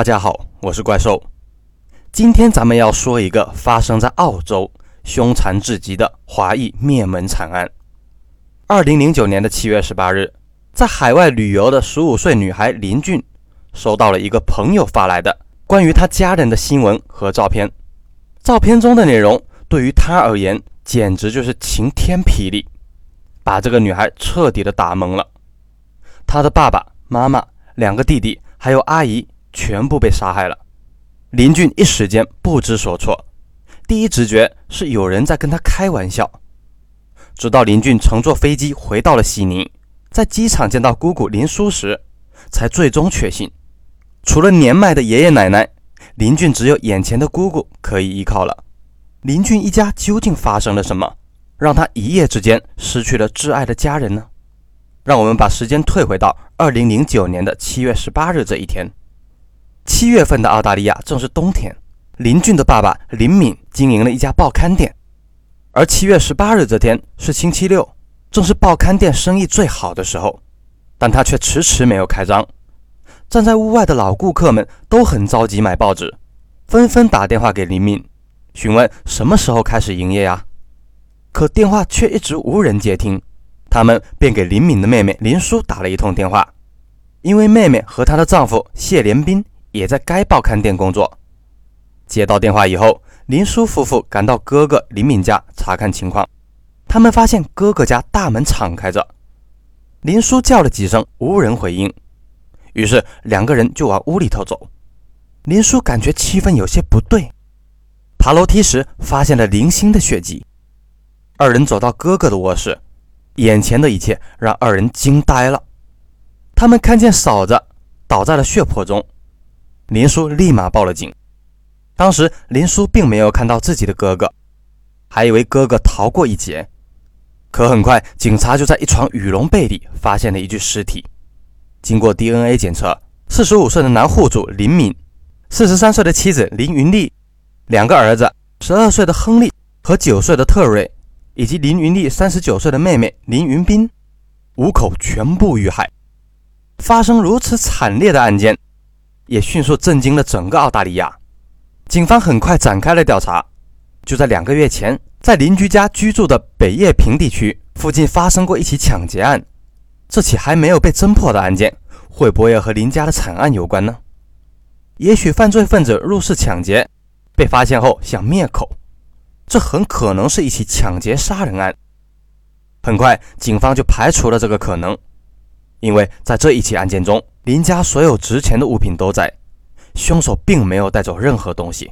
大家好，我是怪兽。今天咱们要说一个发生在澳洲、凶残至极的华裔灭门惨案。二零零九年的七月十八日，在海外旅游的十五岁女孩林俊，收到了一个朋友发来的关于她家人的新闻和照片。照片中的内容对于她而言，简直就是晴天霹雳，把这个女孩彻底的打懵了。她的爸爸妈妈、两个弟弟还有阿姨。全部被杀害了。林俊一时间不知所措，第一直觉是有人在跟他开玩笑。直到林俊乘坐飞机回到了悉尼，在机场见到姑姑林叔时，才最终确信，除了年迈的爷爷奶奶，林俊只有眼前的姑姑可以依靠了。林俊一家究竟发生了什么，让他一夜之间失去了挚爱的家人呢？让我们把时间退回到二零零九年的七月十八日这一天。七月份的澳大利亚正是冬天，林俊的爸爸林敏经营了一家报刊店，而七月十八日这天是星期六，正是报刊店生意最好的时候，但他却迟迟没有开张。站在屋外的老顾客们都很着急买报纸，纷纷打电话给林敏，询问什么时候开始营业呀？可电话却一直无人接听，他们便给林敏的妹妹林叔打了一通电话，因为妹妹和她的丈夫谢连斌。也在该报刊店工作。接到电话以后，林叔夫妇赶到哥哥林敏家查看情况。他们发现哥哥家大门敞开着，林叔叫了几声，无人回应。于是两个人就往屋里头走。林叔感觉气氛有些不对，爬楼梯时发现了零星的血迹。二人走到哥哥的卧室，眼前的一切让二人惊呆了。他们看见嫂子倒在了血泊中。林叔立马报了警。当时林叔并没有看到自己的哥哥，还以为哥哥逃过一劫。可很快，警察就在一床羽绒被里发现了一具尸体。经过 DNA 检测，四十五岁的男户主林敏，四十三岁的妻子林云丽，两个儿子十二岁的亨利和九岁的特瑞，以及林云丽三十九岁的妹妹林云斌，五口全部遇害。发生如此惨烈的案件。也迅速震惊了整个澳大利亚。警方很快展开了调查。就在两个月前，在邻居家居住的北叶平地区附近发生过一起抢劫案。这起还没有被侦破的案件，会不会和林家的惨案有关呢？也许犯罪分子入室抢劫，被发现后想灭口，这很可能是一起抢劫杀人案。很快，警方就排除了这个可能。因为在这一起案件中，林家所有值钱的物品都在，凶手并没有带走任何东西。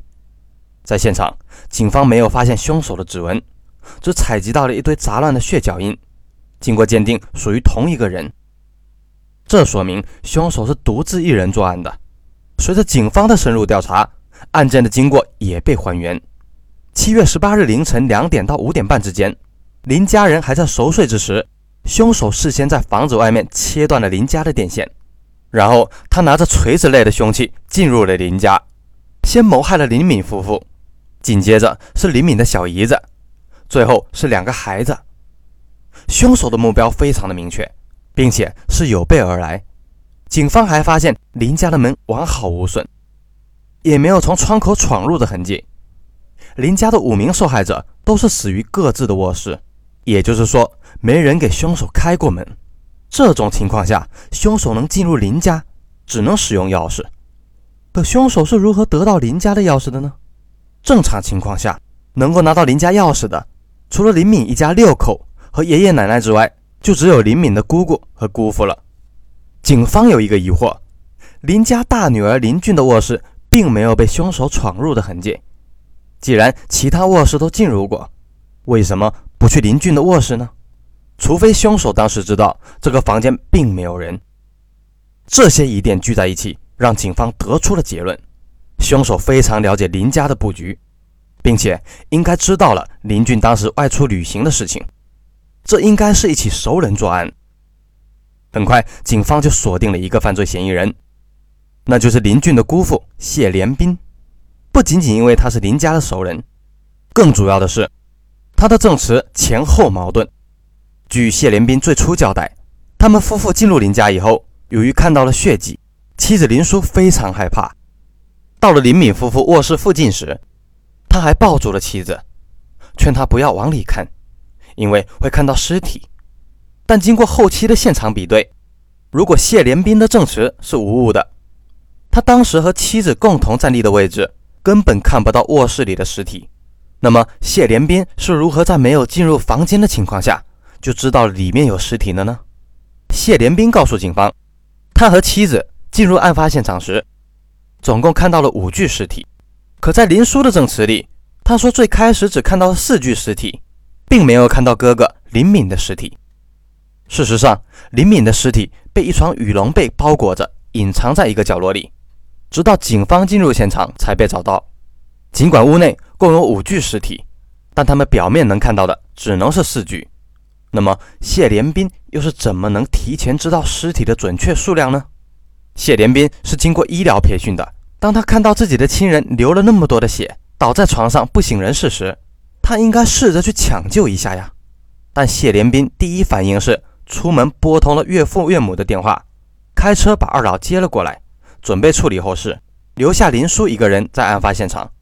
在现场，警方没有发现凶手的指纹，只采集到了一堆杂乱的血脚印。经过鉴定，属于同一个人。这说明凶手是独自一人作案的。随着警方的深入调查，案件的经过也被还原。七月十八日凌晨两点到五点半之间，林家人还在熟睡之时。凶手事先在房子外面切断了林家的电线，然后他拿着锤子类的凶器进入了林家，先谋害了林敏夫妇，紧接着是林敏的小姨子，最后是两个孩子。凶手的目标非常的明确，并且是有备而来。警方还发现林家的门完好无损，也没有从窗口闯入的痕迹。林家的五名受害者都是死于各自的卧室。也就是说，没人给凶手开过门。这种情况下，凶手能进入林家，只能使用钥匙。可凶手是如何得到林家的钥匙的呢？正常情况下，能够拿到林家钥匙的，除了林敏一家六口和爷爷奶奶之外，就只有林敏的姑姑和姑父了。警方有一个疑惑：林家大女儿林俊的卧室并没有被凶手闯入的痕迹。既然其他卧室都进入过，为什么？不去林俊的卧室呢？除非凶手当时知道这个房间并没有人。这些疑点聚在一起，让警方得出了结论：凶手非常了解林家的布局，并且应该知道了林俊当时外出旅行的事情。这应该是一起熟人作案。很快，警方就锁定了一个犯罪嫌疑人，那就是林俊的姑父谢连斌。不仅仅因为他是林家的熟人，更主要的是。他的证词前后矛盾。据谢连斌最初交代，他们夫妇进入林家以后，由于看到了血迹，妻子林淑非常害怕，到了林敏夫妇卧室附近时，他还抱住了妻子，劝她不要往里看，因为会看到尸体。但经过后期的现场比对，如果谢连兵的证词是无误的，他当时和妻子共同站立的位置根本看不到卧室里的尸体。那么谢连兵是如何在没有进入房间的情况下就知道里面有尸体了呢？谢连兵告诉警方，他和妻子进入案发现场时，总共看到了五具尸体。可在林叔的证词里，他说最开始只看到四具尸体，并没有看到哥哥林敏的尸体。事实上，林敏的尸体被一床羽绒被包裹着，隐藏在一个角落里，直到警方进入现场才被找到。尽管屋内共有五具尸体，但他们表面能看到的只能是四具。那么，谢连兵又是怎么能提前知道尸体的准确数量呢？谢连兵是经过医疗培训的。当他看到自己的亲人流了那么多的血，倒在床上不省人事时，他应该试着去抢救一下呀。但谢连兵第一反应是。出门拨通了岳父岳母的电话，开车把二老接了过来，准备处理后事，留下林叔一个人在案发现场。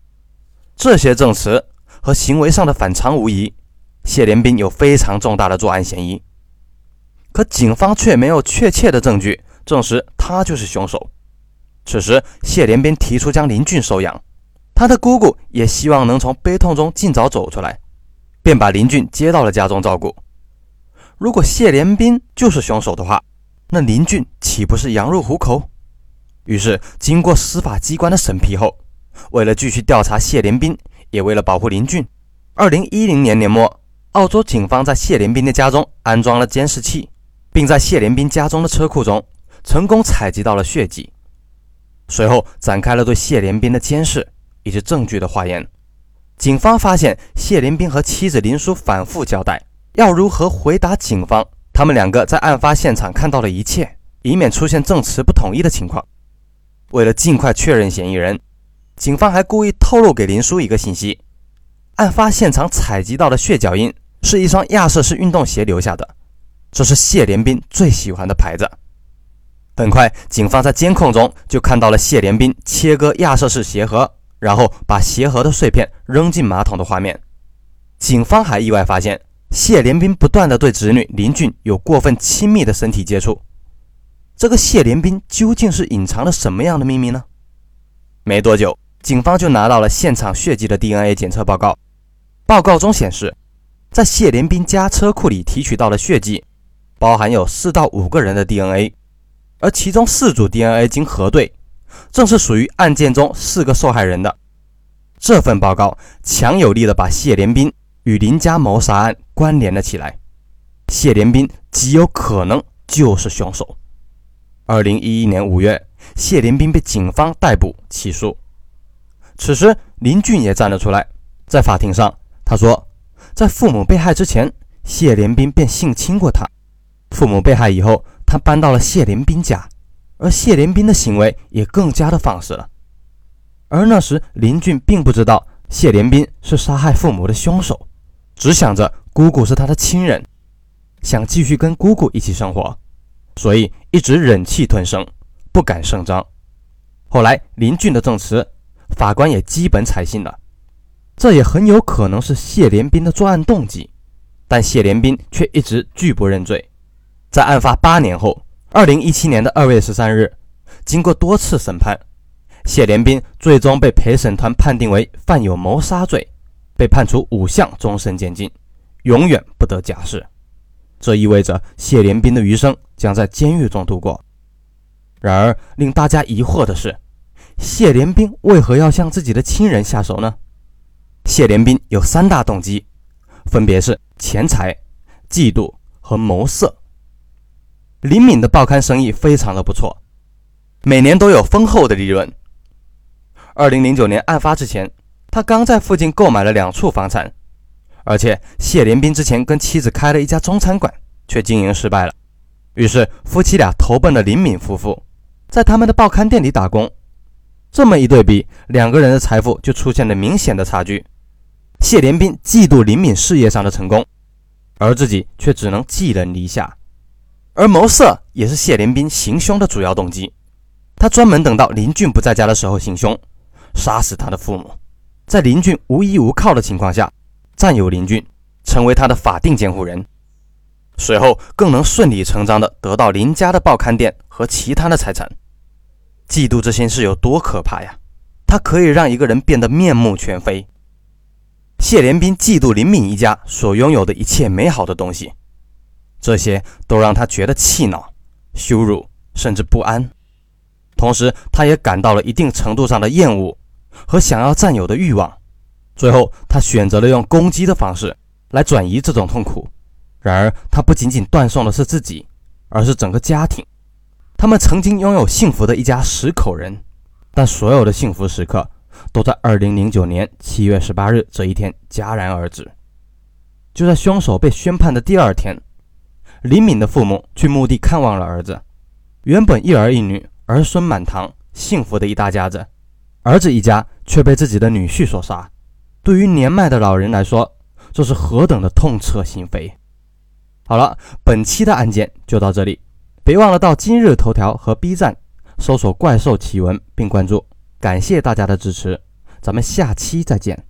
这些证词和行为上的反常无疑，谢连兵有非常重大的作案嫌疑。可警方却没有确切的证据证实他就是凶手。此时，谢连兵提出将林俊收养，他的姑姑也希望能从悲痛中尽早走出来，便把林俊接到了家中照顾。如果谢连兵就是凶手的话，那林俊岂不是羊入虎口？于是，经过司法机关的审批后，为了继续调查谢连兵，也为了保护林俊，二零一零年年末，澳洲警方在谢连斌的家中安装了监视器，并在谢连斌家中的车库中成功采集到了血迹。随后，展开了对谢连斌的监视以及证据的化验。警方发现，谢连斌和妻子林叔反复交代。要如何回答警方？他们两个在案发现场看到了一切，以免出现证词不统一的情况。为了尽快确认嫌疑人，警方还故意透露给林叔一个信息：案发现场采集到的血脚印是一双亚瑟士运动鞋留下的，这是谢连兵最喜欢的牌子。很快，警方在监控中就看到了谢连兵切割亚瑟士鞋盒，然后把鞋盒的碎片扔进马桶的画面。警方还意外发现。谢连兵不断的对侄女林俊有过分亲密的身体接触，这个谢连兵究竟是隐藏了什么样的秘密呢？没多久，警方就拿到了现场血迹的 DNA 检测报告。报告中显示，在谢连兵家车库里提取到的血迹，包含有四到五个人的 DNA，而其中四组 DNA 经核对，正是属于案件中四个受害人的。这份报告强有力的把谢连兵。与林家谋杀案关联了起来，谢连兵极有可能就是凶手。二零一一年五月，谢连兵被警方逮捕起诉。此时，林俊也站了出来，在法庭上，他说，在父母被害之前，谢连兵便性侵过他；父母被害以后，他搬到了谢连兵家，而谢连兵的行为也更加的放肆了。而那时，林俊并不知道谢连兵是杀害父母的凶手。只想着姑姑是他的亲人，想继续跟姑姑一起生活，所以一直忍气吞声，不敢声张。后来林俊的证词，法官也基本采信了，这也很有可能是谢连兵的作案动机。但谢连兵却一直拒不认罪。在案发八年后，二零一七年的二月十三日，经过多次审判，谢连兵最终被陪审团判定为犯有谋杀罪。被判处五项终身监禁，永远不得假释。这意味着谢连兵的余生将在监狱中度过。然而，令大家疑惑的是，谢连兵为何要向自己的亲人下手呢？谢连兵有三大动机，分别是钱财、嫉妒和谋色。林敏的报刊生意非常的不错，每年都有丰厚的利润。二零零九年案发之前。他刚在附近购买了两处房产，而且谢连兵之前跟妻子开了一家中餐馆，却经营失败了。于是夫妻俩投奔了林敏夫妇，在他们的报刊店里打工。这么一对比，两个人的财富就出现了明显的差距。谢连兵嫉妒林敏事业上的成功，而自己却只能寄人篱下。而谋色也是谢连兵行凶的主要动机。他专门等到林俊不在家的时候行凶。杀死他的父母，在林俊无依无靠的情况下，占有林俊，成为他的法定监护人，随后更能顺理成章地得到林家的报刊店和其他的财产。嫉妒这件事有多可怕呀？它可以让一个人变得面目全非。谢连兵嫉妒林敏一家所拥有的一切美好的东西，这些都让他觉得气恼、羞辱，甚至不安。同时，他也感到了一定程度上的厌恶和想要占有的欲望。最后，他选择了用攻击的方式来转移这种痛苦。然而，他不仅仅断送的是自己，而是整个家庭。他们曾经拥有幸福的一家十口人，但所有的幸福时刻都在2009年7月18日这一天戛然而止。就在凶手被宣判的第二天，李敏的父母去墓地看望了儿子。原本一儿一女。儿孙满堂，幸福的一大家子，儿子一家却被自己的女婿所杀。对于年迈的老人来说，这是何等的痛彻心扉！好了，本期的案件就到这里，别忘了到今日头条和 B 站搜索“怪兽奇闻”并关注。感谢大家的支持，咱们下期再见。